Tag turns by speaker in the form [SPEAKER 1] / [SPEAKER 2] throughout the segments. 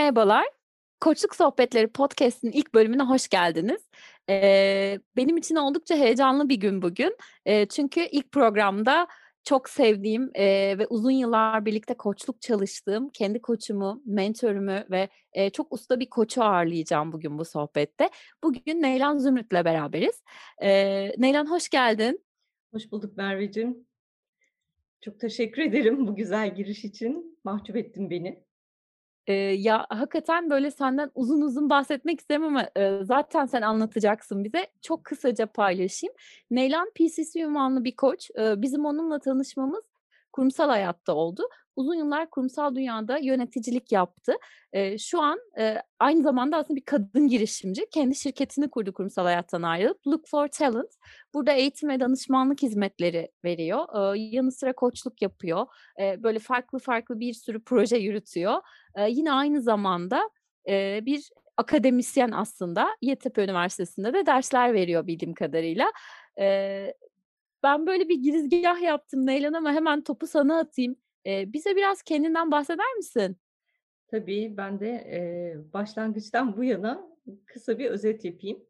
[SPEAKER 1] Merhabalar. Koçluk Sohbetleri Podcast'in ilk bölümüne hoş geldiniz. Eee, benim için oldukça heyecanlı bir gün bugün. Eee, çünkü ilk programda çok sevdiğim eee, ve uzun yıllar birlikte koçluk çalıştığım kendi koçumu, mentörümü ve eee, çok usta bir koçu ağırlayacağım bugün bu sohbette. Bugün Neylan Zümrüt'le beraberiz. Eee, Neylan hoş geldin.
[SPEAKER 2] Hoş bulduk Merveciğim. Çok teşekkür ederim bu güzel giriş için. Mahcup ettin beni.
[SPEAKER 1] Eee, ya, hakikaten, böyle, senden uzun uzun bahsetmek isterim ama, eee, zaten sen anlatacaksın bize. Çok kısaca paylaşayım. Neylan PCC ünvanlı bir koç. Eee, bizim onunla tanışmamız kurumsal hayatta oldu. Uzun yıllar kurumsal dünyada yöneticilik yaptı. Eee, şu an, eee, aynı zamanda aslında bir kadın girişimci. Kendi şirketini kurdu kurumsal hayattan ayrılıp. Look for Talent. Burada eğitim ve danışmanlık hizmetleri veriyor. Eee, yanı sıra koçluk yapıyor. Eee, böyle farklı farklı bir sürü proje yürütüyor. Eee, yine aynı zamanda, eee, bir akademisyen aslında. Yeditepe Üniversitesi'nde de dersler veriyor bildiğim kadarıyla. Eee, ben böyle bir girizgâh yaptım Neylan ama hemen topu sana atayım. Eee, bize biraz kendinden bahseder misin?
[SPEAKER 2] Tabii ben de, eee, başlangıçtan bu yana kısa bir özet yapayım.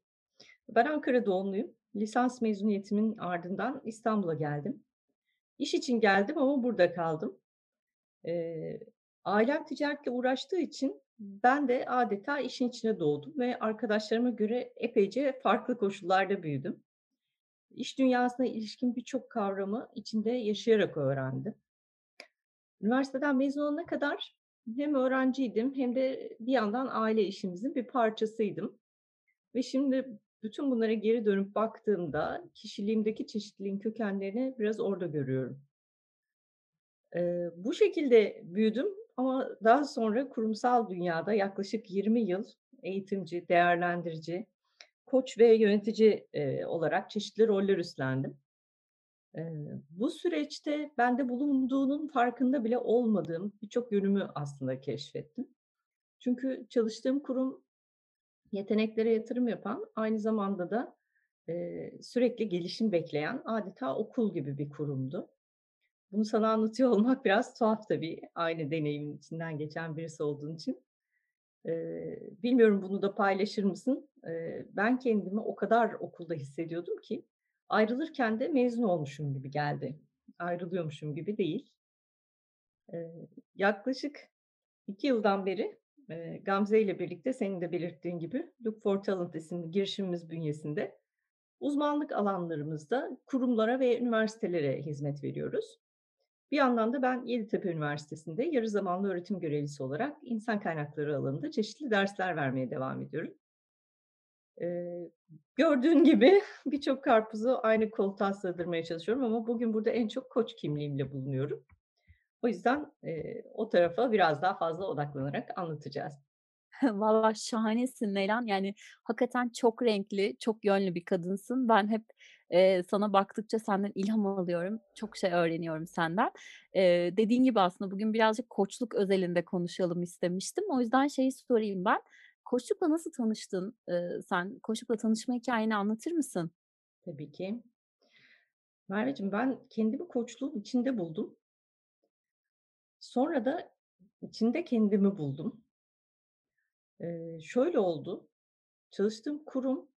[SPEAKER 2] Ben Ankara doğumluyum. Lisans mezuniyetimin ardından İstanbul'a geldim. İş için geldim ama burada kaldım. Eee, ailem ticaretle uğraştığı için ben de adeta işin içine doğdum ve arkadaşlarıma göre epeyce farklı koşullarda büyüdüm. İş dünyasına ilişkin birçok kavramı içinde yaşayarak öğrendim. Üniversiteden mezun olana kadar hem öğrenciydim hem de bir yandan aile işimizin bir parçasıydım. Ve şimdi bütün bunlara geri dönüp baktığımda kişiliğimdeki çeşitliliğin kökenlerini biraz orada görüyorum. Eee, bu şekilde büyüdüm ama daha sonra kurumsal dünyada yaklaşık 20 yıl eğitimci, değerlendirici, koç ve yönetici, eee, olarak çeşitli roller üstlendim. Bu süreçte bende bulunduğunun farkında bile olmadığım birçok yönümü aslında keşfettim. Çünkü çalıştığım kurum yeteneklere yatırım yapan, aynı zamanda da, eee, sürekli gelişim bekleyen adeta okul gibi bir kurumdu. Bunu sana anlatıyor olmak biraz tuhaf tabii, aynı deneyimin içinden geçen birisi olduğun için. Eee, bilmiyorum bunu da paylaşır mısın? Eee, ben kendimi o kadar okulda hissediyordum ki ayrılırken de mezun olmuşum gibi geldi. Ayrılıyormuşum gibi değil. Eee, yaklaşık 2 yıldan beri, eee, Gamze ile birlikte senin de belirttiğin gibi Look for Talent isimli girişimimiz bünyesinde uzmanlık alanlarımızda kurumlara ve üniversitelere hizmet veriyoruz. Bir yandan da ben Yeditepe Üniversitesi'nde yarı zamanlı öğretim görevlisi olarak insan kaynakları alanında çeşitli dersler vermeye devam ediyorum. Eee, gördüğün gibi birçok karpuzu aynı koltuğa sığdırmaya çalışıyorum ama bugün burada en çok koç kimliğimle bulunuyorum. O yüzden, eee, o tarafa biraz daha fazla odaklanarak anlatacağız.
[SPEAKER 1] Valla şahanesin Neylan. Yani hakikaten çok renkli, çok yönlü bir kadınsın. Ben hep, eee, sana baktıkça senden ilham alıyorum. Çok şey öğreniyorum senden. Eee, dediğin gibi aslında bugün birazcık koçluk özelinde konuşalım istemiştim. O yüzden şeyi sorayım ben. Koçlukla nasıl tanıştın, eee, sen? Koçlukla tanışma hikâyeni anlatır mısın?
[SPEAKER 2] Tabii ki. Merveciğim, ben kendimi koçluğun içinde buldum. Sonra da içinde kendimi buldum. Eee, şöyle oldu, çalıştığım kurum,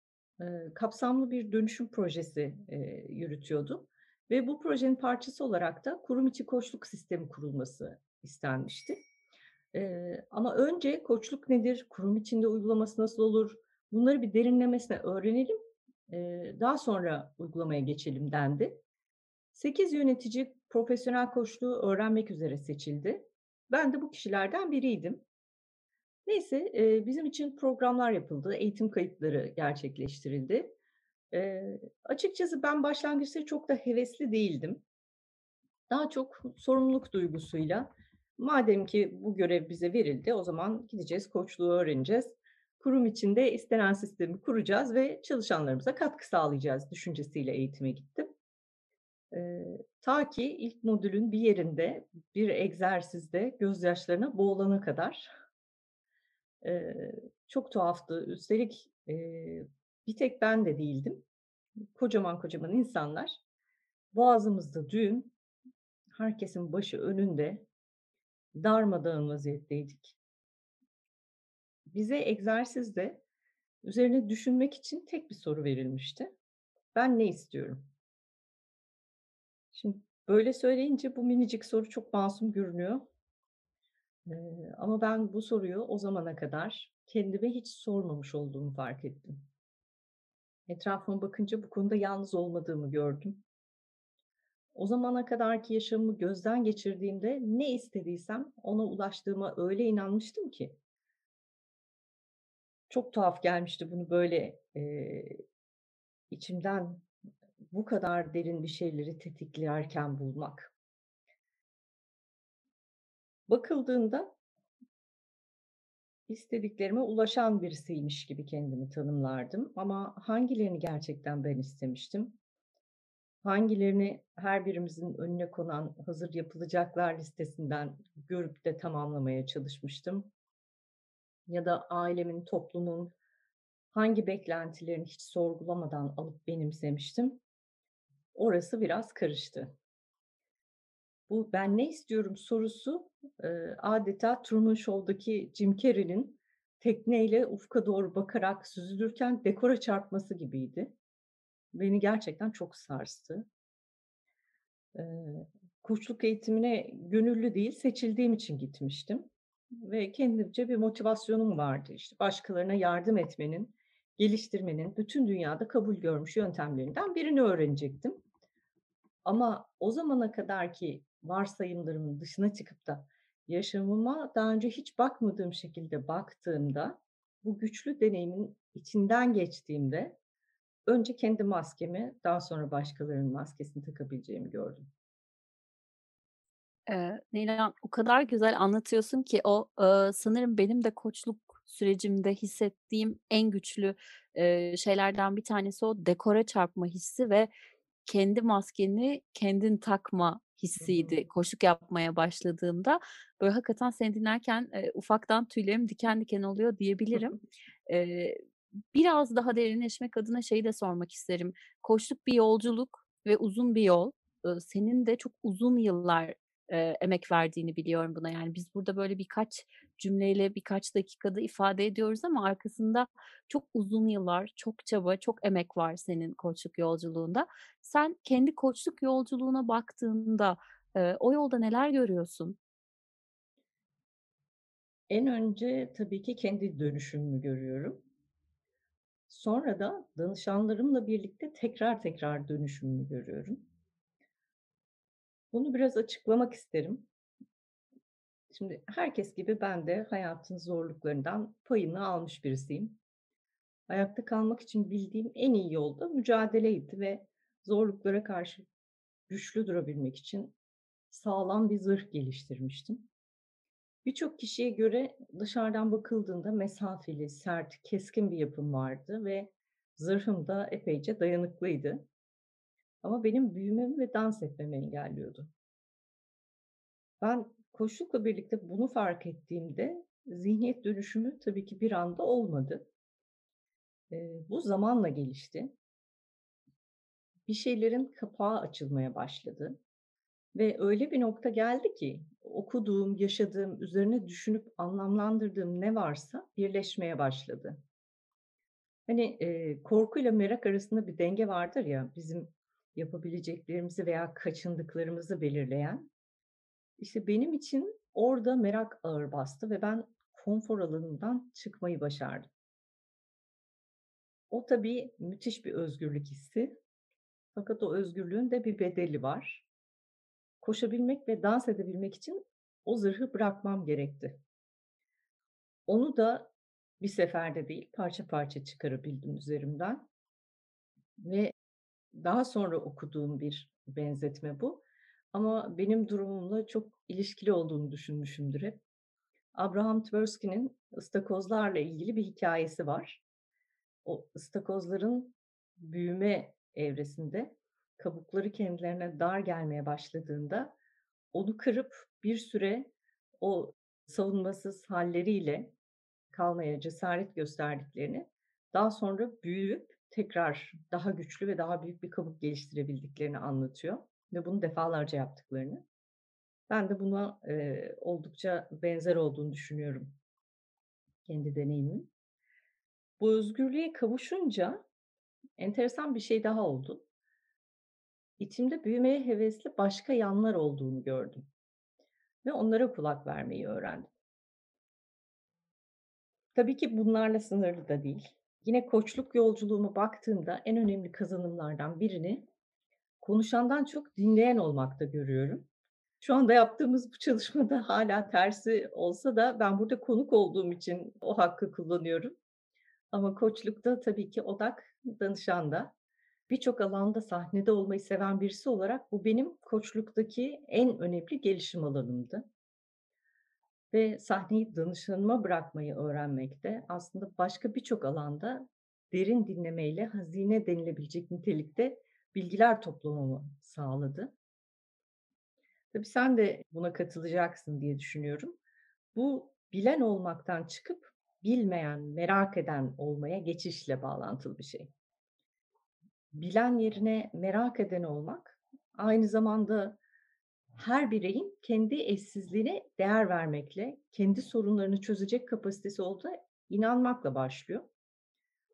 [SPEAKER 2] eee, kapsamlı bir dönüşüm projesi, eee, yürütüyordu ve bu projenin parçası olarak da kurum içi koçluk sistemi kurulması istenmişti. Eee, ama önce koçluk nedir, kurum içinde uygulaması nasıl olur, bunları bir derinlemesine öğrenelim, eee, daha sonra uygulamaya geçelim dendi. 8 yönetici profesyonel koçluğu öğrenmek üzere seçildi. Ben de bu kişilerden biriydim. Neyse, eee, bizim için programlar yapıldı, eğitim kayıtları gerçekleştirildi. Eee, açıkçası ben başlangıçta çok da hevesli değildim. Daha çok sorumluluk duygusuyla, madem ki bu görev bize verildi, o zaman gideceğiz, koçluğu öğreneceğiz. Kurum içinde istenen sistemi kuracağız ve çalışanlarımıza katkı sağlayacağız düşüncesiyle eğitime gittim. Eee, ta ki ilk modülün bir yerinde, bir egzersizde gözyaşlarına boğulana kadar. Eee, çok tuhaftı. Üstelik, eee, bir tek ben de değildim. Kocaman kocaman insanlar, boğazımızda düğüm, herkesin başı önünde, darmadağın vaziyetteydik. bize egzersizde üzerine düşünmek için tek bir soru verilmişti. Ben ne istiyorum? Şimdi böyle söyleyince bu minicik soru çok masum görünüyor. Eee, ama ben bu soruyu o zamana kadar kendime hiç sormamış olduğumu fark ettim. Etrafıma bakınca bu konuda yalnız olmadığımı gördüm. O zamana kadarki yaşamımı gözden geçirdiğimde ne istediysem ona ulaştığıma öyle inanmıştım ki çok tuhaf gelmişti bunu böyle, eee, içimden bu kadar derin bir şeyleri tetiklerken bulmak. Bakıldığında istediklerime ulaşan birisiymiş gibi kendimi tanımlardım ama hangilerini gerçekten ben istemiştim? Hangilerini her birimizin önüne konan hazır yapılacaklar listesinden görüp de tamamlamaya çalışmıştım? Ya da ailemin, toplumun hangi beklentilerini hiç sorgulamadan alıp benimsemiştim? Orası biraz karıştı. Bu "Ben ne istiyorum?" sorusu, eee, adeta Truman Show'daki Jim Carrey'nin tekneyle ufka doğru bakarak süzülürken dekora çarpması gibiydi. Beni gerçekten çok sarstı. Eee, koçluk eğitimine gönüllü değil, seçildiğim için gitmiştim ve kendimce bir motivasyonum vardı. İşte, başkalarına yardım etmenin, geliştirmenin bütün dünyada kabul görmüş yöntemlerinden birini öğrenecektim. Ama o zamana kadarki varsayımlarımın dışına çıkıp da yaşamıma daha önce hiç bakmadığım şekilde baktığımda, bu güçlü deneyimin içinden geçtiğimde önce kendi maskemi, daha sonra başkalarının maskesini takabileceğimi gördüm.
[SPEAKER 1] Eee, Neylan, o kadar güzel anlatıyorsun ki o, ııı, sanırım benim de koçluk sürecimde hissettiğim en güçlü, eee, şeylerden bir tanesi o dekora çarpma hissi ve kendi maskeni kendin takma hissiydi koçluk yapmaya başladığımda. Böyle hakikaten seni dinlerken, eee, ufaktan tüylerim diken diken oluyor diyebilirim. Eee, biraz daha derinleşmek adına şeyi de sormak isterim. Koçluk bir yolculuk ve uzun bir yol. Senin de çok uzun yıllar, eee, emek verdiğini biliyorum buna. Yani biz burada böyle birkaç cümleyle, birkaç dakikada ifade ediyoruz ama arkasında çok uzun yıllar, çok çaba, çok emek var senin koçluk yolculuğunda. Sen kendi koçluk yolculuğuna baktığında, eee, o yolda neler görüyorsun?
[SPEAKER 2] En önce tabii ki kendi dönüşümümü görüyorum. Sonra da danışanlarımla birlikte tekrar tekrar dönüşümümü görüyorum. Bunu biraz açıklamak isterim. Şimdi herkes gibi ben de hayatın zorluklarından payını almış birisiyim. Hayatta kalmak için bildiğim en iyi yol da mücadeleydi ve zorluklara karşı güçlü durabilmek için sağlam bir zırh geliştirmiştim. Birçok kişiye göre dışarıdan bakıldığında mesafeli, sert, keskin bir yapım vardı ve zırhım da epeyce dayanıklıydı. Ama benim büyümemi ve dans etmemi engelliyordu. Ben koçlukla birlikte bunu fark ettiğimde zihniyet dönüşümü tabii ki bir anda olmadı. Eee, bu zamanla gelişti. Bir şeylerin kapağı açılmaya başladı ve öyle bir nokta geldi ki okuduğum, yaşadığım, üzerine düşünüp anlamlandırdığım ne varsa birleşmeye başladı. Hani, eee, korkuyla merak arasında bir denge vardır ya, bizim yapabileceklerimizi veya kaçındıklarımızı belirleyen. İşte, benim için orada merak ağır bastı ve ben konfor alanımdan çıkmayı başardım. O tabii müthiş bir özgürlük hissi fakat o özgürlüğün de bir bedeli var. Koşabilmek ve dans edebilmek için o zırhı bırakmam gerekti. Onu da bir seferde değil, parça parça çıkarabildim üzerimden ve daha sonra okuduğum bir benzetme bu ama benim durumumla çok ilişkili olduğunu düşünmüşümdür hep. Abraham Tversky'nin ıstakozlarla ilgili bir hikâyesi var. O ıstakozların büyüme evresinde kabukları kendilerine dar gelmeye başladığında onu kırıp bir süre o savunmasız hâlleriyle kalmaya cesaret gösterdiklerini, daha sonra büyüyüp tekrar daha güçlü ve daha büyük bir kabuk geliştirebildiklerini anlatıyor ve bunu defalarca yaptıklarını. Ben de buna, eee, oldukça benzer olduğunu düşünüyorum. kendi deneyimim. Bu özgürlüğe kavuşunca enteresan bir şey daha oldu. İçimde büyümeye hevesli başka yanlar olduğunu gördüm ve onlara kulak vermeyi öğrendim. Tabii ki bunlarla sınırlı da değil. Yine koçluk yolculuğuma baktığımda en önemli kazanımlardan birini konuşandan çok dinleyen olmakta görüyorum. Şu anda yaptığımız bu çalışmada hâlâ tersi olsa da ben burada konuk olduğum için o hakkı kullanıyorum. Ama koçlukta tabii ki odak danışanda. Birçok alanda sahnede olmayı seven birisi olarak bu benim koçluktaki en önemli gelişim alanımdı. Ve sahneyi danışanıma bırakmayı öğrenmek de aslında başka birçok alanda derin dinlemeyle hazine denilebilecek nitelikte bilgiler toplamamı sağladı. Tabii sen de buna katılacaksın diye düşünüyorum. Bu bilen olmaktan çıkıp bilmeyen, merak eden olmaya geçişle bağlantılı bir şey. Bilen yerine merak eden olmak aynı zamanda her bireyin kendi eşsizliğine değer vermekle, kendi sorunlarını çözecek kapasitesi olduğuna inanmakla başlıyor.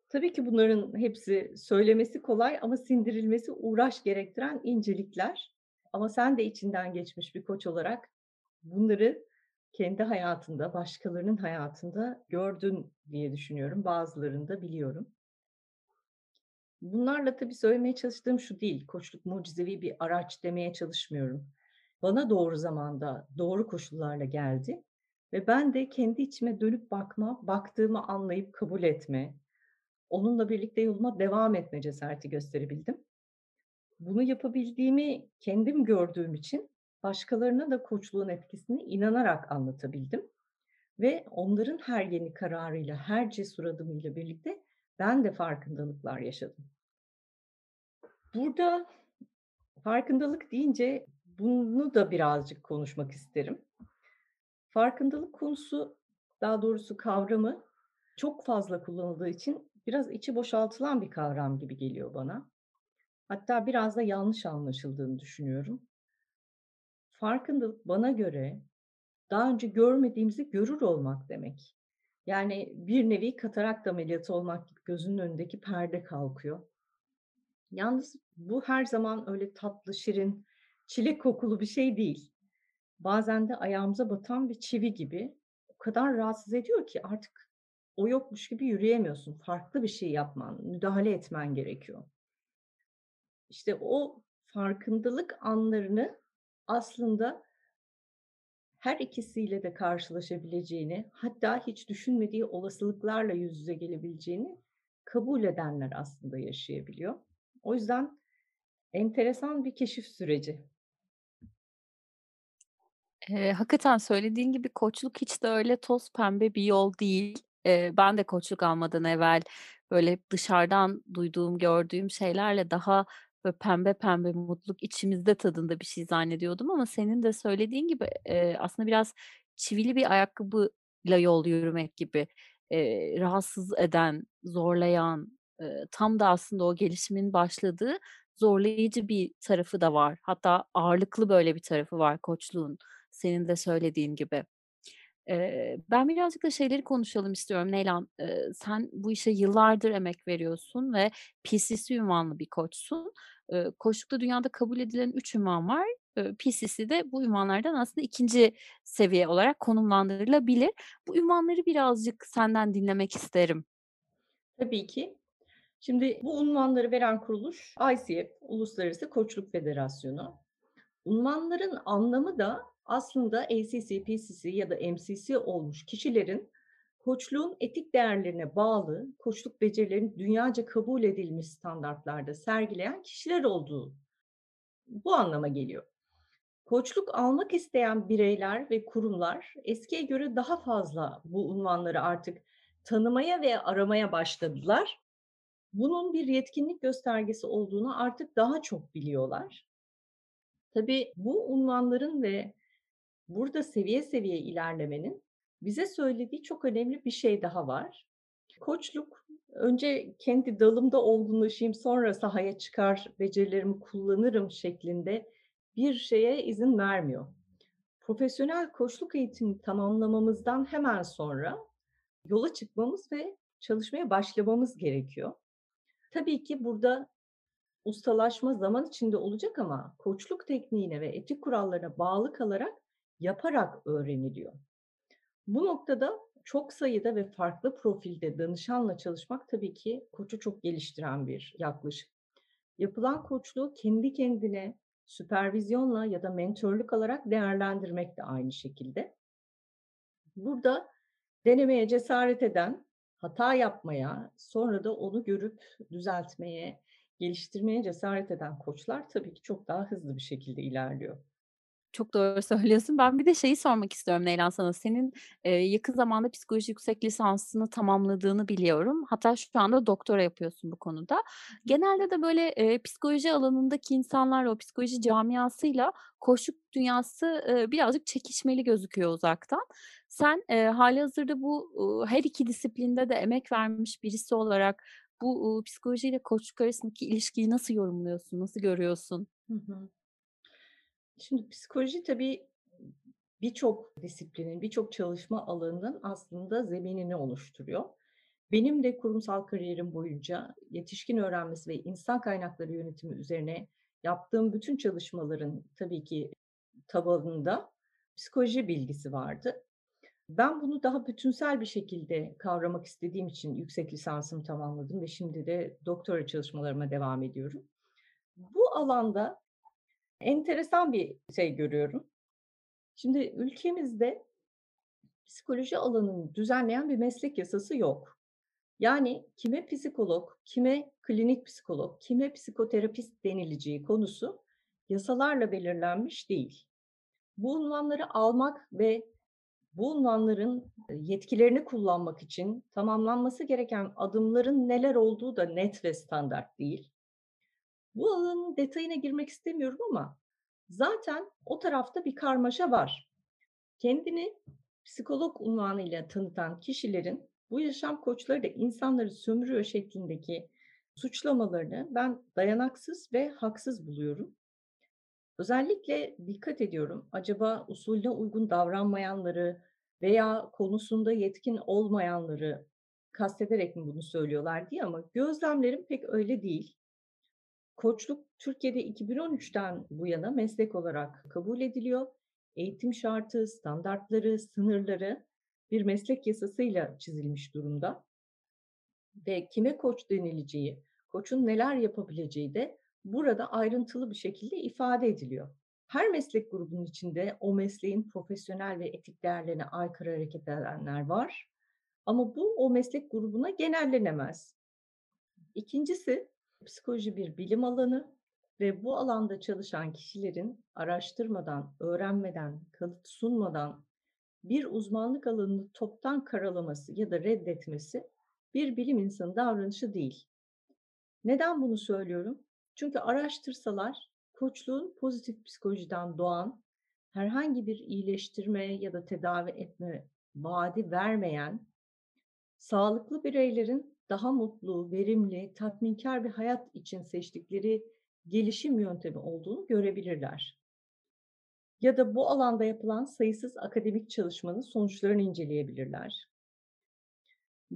[SPEAKER 2] Tabii ki bunların hepsi söylemesi kolay ama sindirilmesi uğraş gerektiren incelikler. Ama sen de içinden geçmiş bir koç olarak bunları kendi hayatında, başkalarının hayatında gördün diye düşünüyorum. Bazılarını da biliyorum. Bunlarla tabii söylemeye çalıştığım şu değil, koçluk mucizevi bir araç demeye çalışmıyorum. Bana doğru zamanda, doğru koşullarla geldi ve ben de kendi içime dönüp bakma, baktığımı anlayıp kabul etme, onunla birlikte yoluma devam etme cesareti gösterebildim. Bunu yapabildiğimi kendim gördüğüm için başkalarına da koçluğun etkisini inanarak anlatabildim ve onların her yeni kararıyla, her cesur adımıyla birlikte ben de farkındalıklar yaşadım. Burada farkındalık deyince bunu da birazcık konuşmak isterim. Farkındalık konusu, daha doğrusu kavramı çok fazla kullanıldığı için biraz içi boşaltılan bir kavram gibi geliyor bana. Hatta biraz da yanlış anlaşıldığını düşünüyorum. Farkındalık bana göre daha önce görmediğimizi görür olmak demek. Yani bir nevi katarakt ameliyatı olmak gibi gözünün önündeki perde kalkıyor. Yalnız bu her zaman öyle tatlı, şirin, çilek kokulu bir şey değil. Bazen de ayağımıza batan bir çivi gibi o kadar rahatsız ediyor ki artık o yokmuş gibi yürüyemiyorsun. Farklı bir şey yapman, müdahale etmen gerekiyor. İşte o farkındalık anlarını aslında her ikisiyle de karşılaşabileceğini, hatta hiç düşünmediği olasılıklarla yüz yüze gelebileceğini kabul edenler aslında yaşayabiliyor. O yüzden enteresan bir keşif süreci.
[SPEAKER 1] Eee, hakikaten söylediğin gibi koçluk hiç de öyle toz pembe bir yol değil. Eee, ben de koçluk almadan evvel böyle dışarıdan duyduğum, gördüğüm şeylerle daha böyle pembe pembe mutluluk içimizde tadında bir şey zannediyordum ama senin de söylediğin gibi, eee, aslında biraz çivili bir ayakkabıyla yol yürümek gibi, eee, rahatsız eden, zorlayan, eee, tam da aslında o gelişimin başladığı zorlayıcı bir tarafı da var. Hatta ağırlıklı böyle bir tarafı var koçluğun, senin de söylediğin gibi. Ben birazcık da şeyleri konuşalım istiyorum. Eee, sen bu işe yıllardır emek veriyorsun ve PCC ünvanlı bir koçsun. Koçlukta dünyada kabul edilen 3 ünvan var. PCC de bu ünvanlardan aslında 2'nci seviye olarak konumlandırılabilir. Bu ünvanları birazcık senden dinlemek isterim.
[SPEAKER 2] Tabii ki. Şimdi bu unvanları veren kuruluş ICF, Uluslararası Koçluk Federasyonu. Unvanların anlamı da aslında ACC, PCC ya da MCC olmuş kişilerin koçluğun etik değerlerine bağlı, koçluk becerilerini dünyaca kabul edilmiş standartlarda sergileyen kişiler olduğu bu anlama geliyor. Koçluk almak isteyen bireyler ve kurumlar eskiye göre daha fazla bu unvanları artık tanımaya ve aramaya başladılar. Bunun bir yetkinlik göstergesi olduğunu artık daha çok biliyorlar. Tabii bu unvanların ve burada seviye seviye ilerlemenin bize söylediği çok önemli bir şey daha var. Koçluk önce kendi dalımda olgunlaşayım, sonra sahaya çıkar, becerilerimi kullanırım şeklinde bir şeye izin vermiyor. Profesyonel koçluk eğitimini tamamlamamızdan hemen sonra yola çıkmamız ve çalışmaya başlamamız gerekiyor. Tabii ki burada ustalaşma zaman içinde olacak ama koçluk tekniğine ve etik kurallarına bağlı kalarak yaparak öğreniliyor. Bu noktada çok sayıda ve farklı profilde danışanla çalışmak tabii ki koçu çok geliştiren bir yaklaşım. Yapılan koçluğu kendi kendine süpervizyonla ya da mentörlük alarak değerlendirmek de aynı şekilde. Burada denemeye cesaret eden, hata yapmaya, sonra da onu görüp düzeltmeye, geliştirmeye cesaret eden koçlar tabii ki çok daha hızlı bir şekilde ilerliyor.
[SPEAKER 1] Çok doğru söylüyorsun. Ben bir de şeyi sormak istiyorum Neylan sana. Senin, eee, yakın zamanda psikoloji yüksek lisansını tamamladığını biliyorum. Hatta şu anda doktora yapıyorsun bu konuda. Genelde de böyle, eee, psikoloji alanındaki insanlarla, o psikoloji camiasıyla koçluk dünyası, eee, birazcık çekişmeli gözüküyor uzaktan. Sen, eee, hâlihazırda bu, uuu, her 2 disiplinde de emek vermiş birisi olarak bu, uuu, psikolojiyle koçluk arasındaki ilişkiyi nasıl yorumluyorsun, nasıl görüyorsun?
[SPEAKER 2] Hı hı. Şimdi psikoloji tabii birçok disiplinin, birçok çalışma alanının aslında zeminini oluşturuyor. Benim de kurumsal kariyerim boyunca yetişkin öğrenmesi ve insan kaynakları yönetimi üzerine yaptığım bütün çalışmaların tabii ki tabanında psikoloji bilgisi vardı. Ben bunu daha bütünsel bir şekilde kavramak istediğim için yüksek lisansımı tamamladım ve şimdi de doktora çalışmalarıma devam ediyorum. Bu alanda enteresan bir şey görüyorum. Şimdi ülkemizde psikoloji alanını düzenleyen bir meslek yasası yok. Yani kime psikolog, kime klinik psikolog, kime psikoterapist denileceği konusu yasalarla belirlenmiş değil. Bu unvanları almak ve bu unvanların yetkilerini kullanmak için tamamlanması gereken adımların neler olduğu da net ve standart değil. Bu alanın detayına girmek istemiyorum ama zaten o tarafta bir karmaşa var. Kendini psikolog unvanıyla tanıtan kişilerin bu yaşam koçları da insanları sömürüyor şeklindeki suçlamalarını ben dayanaksız ve haksız buluyorum. Özellikle dikkat ediyorum. Acaba usulüne uygun davranmayanları veya konusunda yetkin olmayanları kastederek mi bunu söylüyorlar diye ama gözlemlerim pek öyle değil. Koçluk Türkiye'de 2013'ten bu yana meslek olarak kabul ediliyor. Eğitim şartı, standartları, sınırları bir meslek yasasıyla çizilmiş durumda. Ve kime koç denileceği, koçun neler yapabileceği de burada ayrıntılı bir şekilde ifade ediliyor. Her meslek grubunun içinde o mesleğin profesyonel ve etik değerlerine aykırı hareket edenler var. Ama bu o meslek grubuna genellenemez. İkincisi, psikoloji bir bilim alanı ve bu alanda çalışan kişilerin araştırmadan, öğrenmeden, kanıt sunmadan bir uzmanlık alanını toptan karalaması ya da reddetmesi bir bilim insanı davranışı değil. Neden bunu söylüyorum? Çünkü araştırsalar koçluğun pozitif psikolojiden doğan herhangi bir iyileştirme ya da tedavi etme vaadi vermeyen sağlıklı bireylerin daha mutlu, verimli, tatminkar bir hayat için seçtikleri gelişim yöntemi olduğunu görebilirler. Ya da bu alanda yapılan sayısız akademik çalışmanın sonuçlarını inceleyebilirler.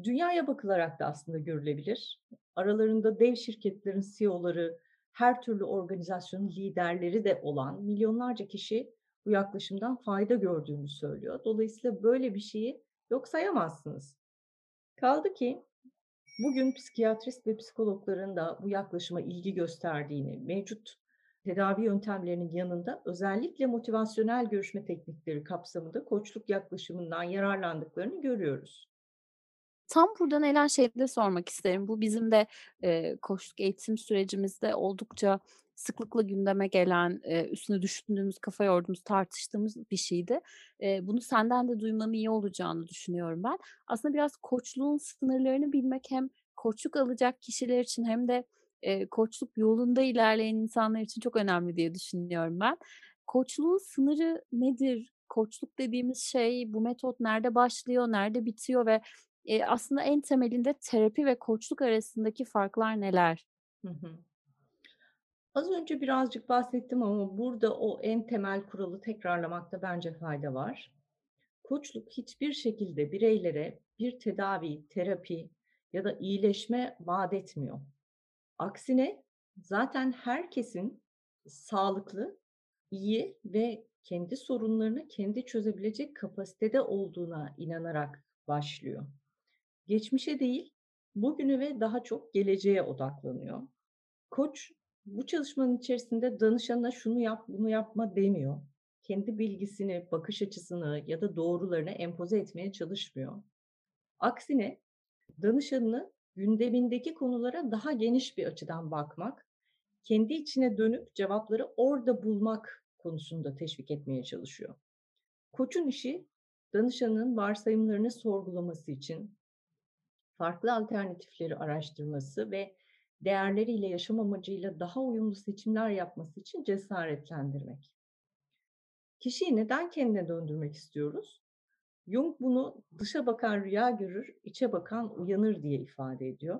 [SPEAKER 2] Dünyaya bakılarak da aslında görülebilir. Aralarında dev şirketlerin CEO'ları, her türlü organizasyonun liderleri de olan milyonlarca kişi bu yaklaşımdan fayda gördüğünü söylüyor. Dolayısıyla böyle bir şeyi yok sayamazsınız. Kaldı ki bugün psikiyatrist ve psikologların da bu yaklaşıma ilgi gösterdiğini, mevcut tedavi yöntemlerinin yanında özellikle motivasyonel görüşme teknikleri kapsamında koçluk yaklaşımından yararlandıklarını görüyoruz.
[SPEAKER 1] Tam burada Neylan şeyi de sormak isterim. Bu bizim de, eee, koçluk eğitim sürecimizde oldukça sıklıkla gündeme gelen, eee, üstüne düşündüğümüz, kafa yorduğumuz, tartıştığımız bir şeydi. Eee, bunu senden de duymanın iyi olacağını düşünüyorum ben. Aslında biraz koçluğun sınırlarını bilmek hem koçluk alacak kişiler için hem de, eee, koçluk yolunda ilerleyen insanlar için çok önemli diye düşünüyorum ben. Koçluğun sınırı nedir? Koçluk dediğimiz şey, bu metot nerede başlıyor, nerede bitiyor ve, eee, aslında en temelinde terapi ve koçluk arasındaki farklar neler?
[SPEAKER 2] Hı hı. Az önce birazcık bahsettim ama burada o en temel kuralı tekrarlamakta bence fayda var. Koçluk hiçbir şekilde bireylere bir tedavi, terapi ya da iyileşme vaat etmiyor. Aksine zaten herkesin sağlıklı, iyi ve kendi sorunlarını kendi çözebilecek kapasitede olduğuna inanarak başlıyor. Geçmişe değil, bugüne ve daha çok geleceğe odaklanıyor. Koç bu çalışmanın içerisinde danışanına şunu yap, bunu yapma demiyor. Kendi bilgisini, bakış açısını ya da doğrularını empoze etmeye çalışmıyor. Aksine danışanını gündemindeki konulara daha geniş bir açıdan bakmak, kendi içine dönüp cevapları orada bulmak konusunda teşvik etmeye çalışıyor. Koçun işi danışanın varsayımlarını sorgulaması için farklı alternatifleri araştırması ve değerleriyle yaşam amacıyla daha uyumlu seçimler yapması için cesaretlendirmek. Kişiyi neden kendine döndürmek istiyoruz? Jung bunu dışa bakan rüya görür, içe bakan uyanır diye ifade ediyor.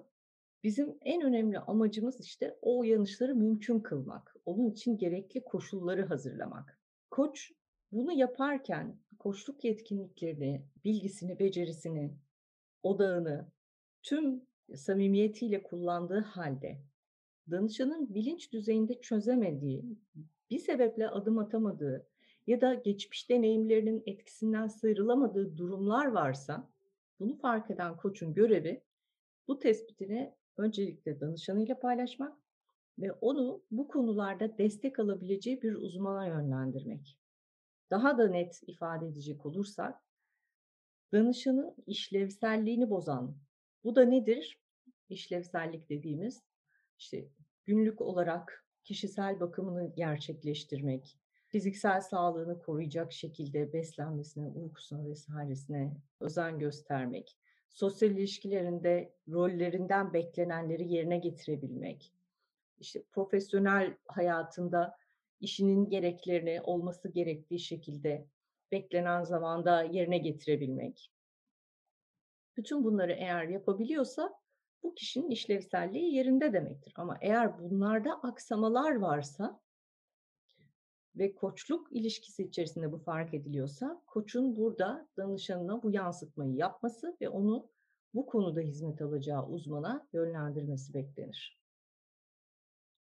[SPEAKER 2] Bizim en önemli amacımız işte o uyanışları mümkün kılmak. Onun için gerekli koşulları hazırlamak. Koç bunu yaparken koçluk yetkinliklerini, bilgisini, becerisini, odağını tüm samimiyetiyle kullandığı halde danışanın bilinç düzeyinde çözemediği, bir sebeple adım atamadığı ya da geçmiş deneyimlerinin etkisinden sıyrılamadığı durumlar varsa bunu fark eden koçun görevi bu tespitini öncelikle danışanıyla paylaşmak ve onu bu konularda destek alabileceği bir uzmana yönlendirmek. Daha da net ifade edecek olursak, danışanın işlevselliğini bozan, bu da nedir? İşlevsellik dediğimiz, işte günlük olarak kişisel bakımını gerçekleştirmek, fiziksel sağlığını koruyacak şekilde beslenmesine, uykusuna vesairesine özen göstermek, sosyal ilişkilerinde rollerinden beklenenleri yerine getirebilmek, işte profesyonel hayatında işinin gereklerini olması gerektiği şekilde beklenen zamanda yerine getirebilmek. Bütün bunları eğer yapabiliyorsa bu kişinin işlevselliği yerinde demektir. Ama eğer bunlarda aksamalar varsa ve koçluk ilişkisi içerisinde bu fark ediliyorsa koçun burada danışanına bu yansıtmayı yapması ve onu bu konuda hizmet alacağı uzmana yönlendirmesi beklenir.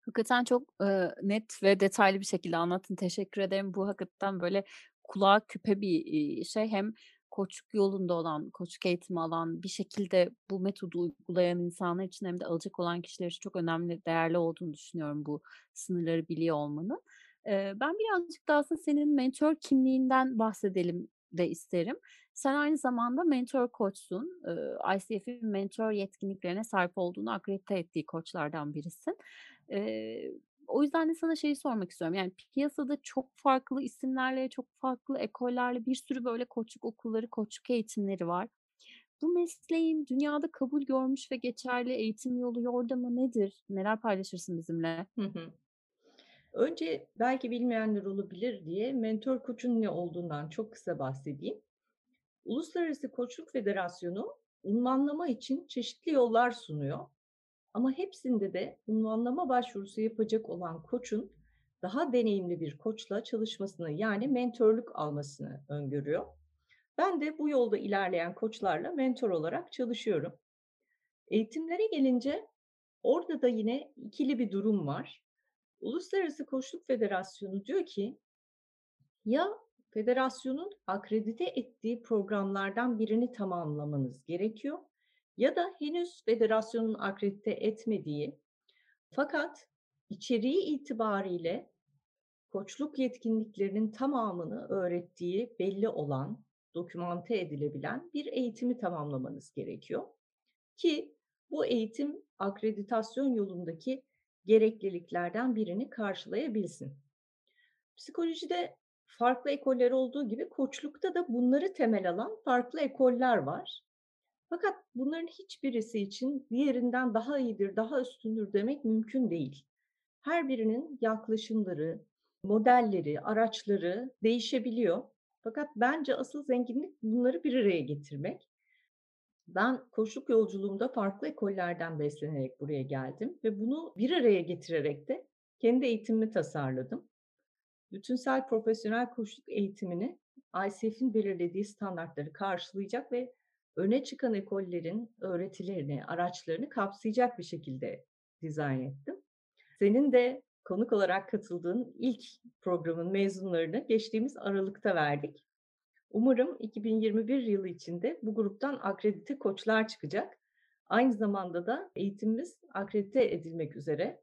[SPEAKER 1] Hakikaten çok, eee, net ve detaylı bir şekilde anlattın. Teşekkür ederim. Bu hakikaten böyle kulağa küpe bir, şey. Hem koçluk yolunda olan, koçluk eğitimi alan, bir şekilde bu metodu uygulayan insanlar için hem de alacak olan kişiler için çok önemli, değerli olduğunu düşünüyorum bu sınırları biliyor olmanın. Eee, ben birazcık da aslında senin mentor kimliğinden bahsedelim de isterim. Sen aynı zamanda mentor koçsun. Eee, ICF'in mentor yetkinliklerine sahip olduğunu akredite ettiği koçlardan birisin. Eee, o yüzden de sana şeyi sormak istiyorum. Yani piyasada çok farklı isimlerle, çok farklı ekollerle bir sürü böyle koçluk okulları, koçluk eğitimleri var. Bu mesleğin dünyada kabul görmüş ve geçerli eğitim yolu, yordamı nedir? Neler paylaşırsın bizimle?
[SPEAKER 2] Hı hı. Önce belki bilmeyenler olabilir diye mentor koçun ne olduğundan çok kısa bahsedeyim. Uluslararası Koçluk Federasyonu unvanlama için çeşitli yollar sunuyor. Ama hepsinde de unvanlama başvurusu yapacak olan koçun daha deneyimli bir koçla çalışmasını yani mentorluk almasını öngörüyor. Ben de bu yolda ilerleyen koçlarla mentor olarak çalışıyorum. Eğitimlere gelince orada da yine ikili bir durum var. Uluslararası Koçluk Federasyonu diyor ki ya federasyonun akredite ettiği programlardan birini tamamlamanız gerekiyor ya da henüz federasyonun akredite etmediği fakat içeriği itibariyle koçluk yetkinliklerinin tamamını öğrettiği belli olan, dokümante edilebilen bir eğitimi tamamlamanız gerekiyor. Ki bu eğitim akreditasyon yolundaki gerekliliklerden birini karşılayabilsin. Psikolojide farklı ekoller olduğu gibi koçlukta da bunları temel alan farklı ekoller var. Fakat bunların hiçbirisi için diğerinden daha iyidir, daha üstündür demek mümkün değil. Her birinin yaklaşımları, modelleri, araçları değişebiliyor. Fakat bence asıl zenginlik bunları bir araya getirmek. Ben koçluk yolculuğumda farklı ekollerden beslenerek buraya geldim ve bunu bir araya getirerek de kendi eğitimimi tasarladım. Bütünsel profesyonel koçluk eğitimini ICF'in belirlediği standartları karşılayacak ve öne çıkan ekollerin öğretilerini, araçlarını kapsayacak bir şekilde dizayn ettim. Senin de konuk olarak katıldığın ilk programın mezunlarını geçtiğimiz aralıkta verdik. Umarım 2021 yılı içinde bu gruptan akredite koçlar çıkacak. Aynı zamanda da eğitimimiz akredite edilmek üzere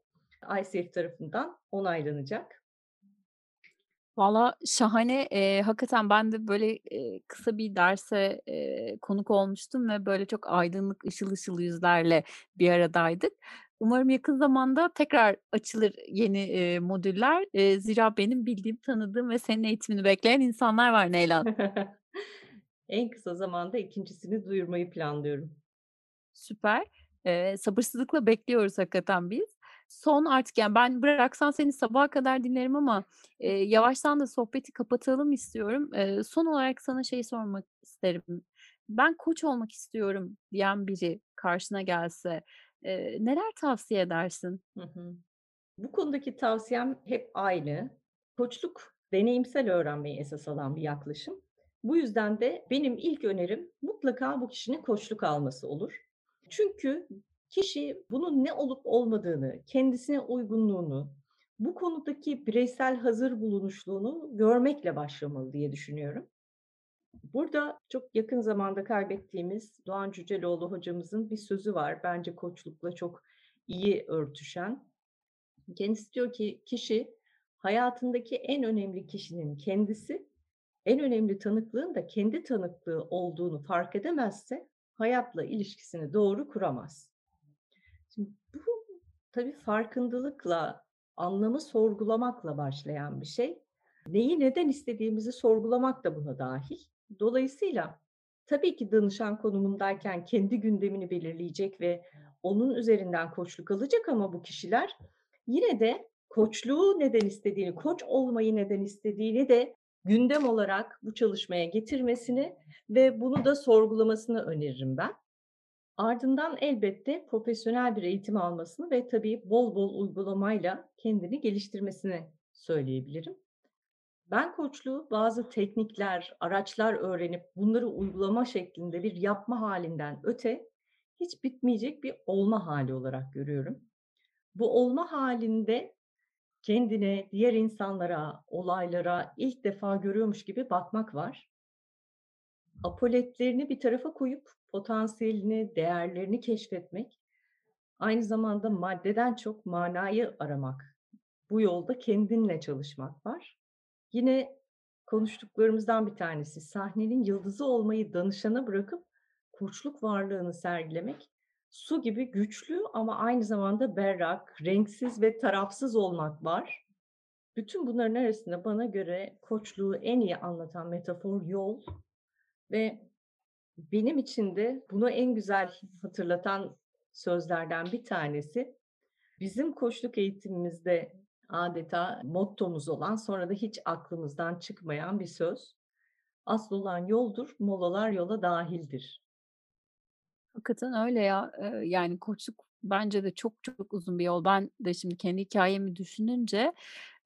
[SPEAKER 2] ICF tarafından onaylanacak.
[SPEAKER 1] Valla şahane. Eee, hakikaten ben de böyle, eee, kısa bir derse, eee, konuk olmuştum ve böyle çok aydınlık, ışıl ışıl yüzlerle bir aradaydık. Umarım yakın zamanda tekrar açılır yeni, eee, modüller. Eee, zira benim bildiğim, tanıdığım ve senin eğitimini bekleyen insanlar var Neylan.
[SPEAKER 2] En kısa zamanda ikincisini duyurmayı planlıyorum.
[SPEAKER 1] Süper. Eee, sabırsızlıkla bekliyoruz hakikaten biz. Son artık yani ben bıraksan seni sabaha kadar dinlerim ama, eee, yavaştan da sohbeti kapatalım istiyorum. Eee, son olarak sana şeyi sormak isterim. "Ben koç olmak istiyorum." diyen biri karşına gelse, eee, neler tavsiye edersin?
[SPEAKER 2] Hı hı. Bu konudaki tavsiyem hep aynı. Koçluk deneyimsel öğrenmeyi esas alan bir yaklaşım. Bu yüzden de benim ilk önerim mutlaka bu kişinin koçluk alması olur. Çünkü kişi bunun ne olup olmadığını, kendisine uygunluğunu, bu konudaki bireysel hazır bulunuşluğunu görmekle başlamalı diye düşünüyorum. Burada çok yakın zamanda kaybettiğimiz Doğan Cüceloğlu hocamızın bir sözü var. Bence koçlukla çok iyi örtüşen. Kendisi diyor ki kişi hayatındaki en önemli kişinin kendisi, en önemli tanıklığın da kendi tanıklığı olduğunu fark edemezse hayatla ilişkisini doğru kuramaz. Bu tabii farkındalıkla, anlamı sorgulamakla başlayan bir şey. Neyi neden istediğimizi sorgulamak da buna dahil. Dolayısıyla tabii ki danışan konumundayken kendi gündemini belirleyecek ve onun üzerinden koçluk alacak ama bu kişiler yine de koçluğu neden istediğini, koç olmayı neden istediğini de gündem olarak bu çalışmaya getirmesini ve bunu da sorgulamasını öneririm ben. Ardından elbette profesyonel bir eğitim almasını ve tabii bol bol uygulamayla kendini geliştirmesini söyleyebilirim. Ben koçluğu bazı teknikler, araçlar öğrenip bunları uygulama şeklinde bir yapma halinden öte hiç bitmeyecek bir olma hali olarak görüyorum. Bu olma halinde kendine, diğer insanlara, olaylara ilk defa görüyormuş gibi bakmak var. Apoletlerini bir tarafa koyup potansiyelini, değerlerini keşfetmek, aynı zamanda maddeden çok manayı aramak. Bu yolda kendinle çalışmak var. Yine konuştuklarımızdan bir tanesi, sahnenin yıldızı olmayı danışana bırakıp koçluk varlığını sergilemek. Su gibi güçlü ama aynı zamanda berrak, renksiz ve tarafsız olmak var. Bütün bunların arasında bana göre koçluğu en iyi anlatan metafor yol ve benim için de bunu en güzel hatırlatan sözlerden bir tanesi, bizim koçluk eğitimimizde adeta mottomuz olan, sonra da hiç aklımızdan çıkmayan bir söz. Asıl olan yoldur, molalar yola dahildir.
[SPEAKER 1] Hakikaten öyle ya. Yani koçluk bence de çok çok uzun bir yol. Ben de şimdi kendi hikâyemi düşününce,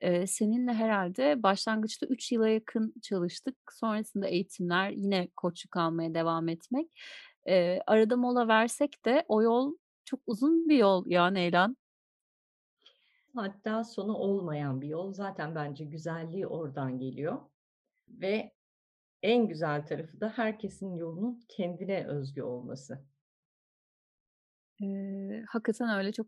[SPEAKER 1] eee, seninle herhâlde başlangıçta 3 yıla yakın çalıştık. Sonrasında eğitimler, yine koçluk almaya devam etmek. Eee, arada mola versek de o yol çok uzun bir yol ya Neylan.
[SPEAKER 2] Hatta sonu olmayan bir yol. Zaten bence güzelliği oradan geliyor ve en güzel tarafı da herkesin yolunun kendine özgü olması.
[SPEAKER 1] Eee, hakikaten öyle. Çok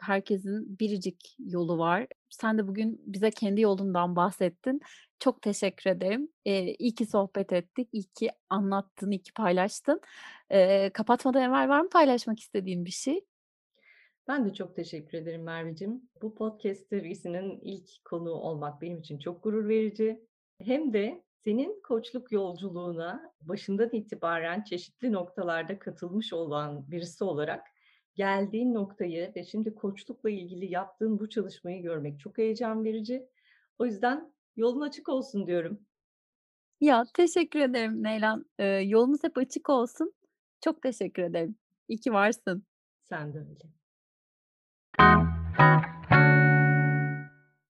[SPEAKER 1] herkesin biricik yolu var. Sen de bugün bize kendi yolundan bahsettin. Çok teşekkür ederim. Eee, iyi ki sohbet ettik. İyi ki anlattın, iyi ki paylaştın. Eee, kapatmadan evvel var mı paylaşmak istediğin bir şey?
[SPEAKER 2] Ben de çok teşekkür ederim Merveciğim. Bu podcast serisinin ilk konuğu olmak benim için çok gurur verici. Hem de senin koçluk yolculuğuna başından itibaren çeşitli noktalarda katılmış olan birisi olarak geldiğin noktayı ve şimdi koçlukla ilgili yaptığın bu çalışmayı görmek çok heyecan verici. O yüzden yolun açık olsun diyorum.
[SPEAKER 1] Ya, teşekkür ederim Neylan. Eee, yolumuz hep açık olsun. Çok teşekkür ederim. İyi ki varsın.
[SPEAKER 2] Sen de öyle.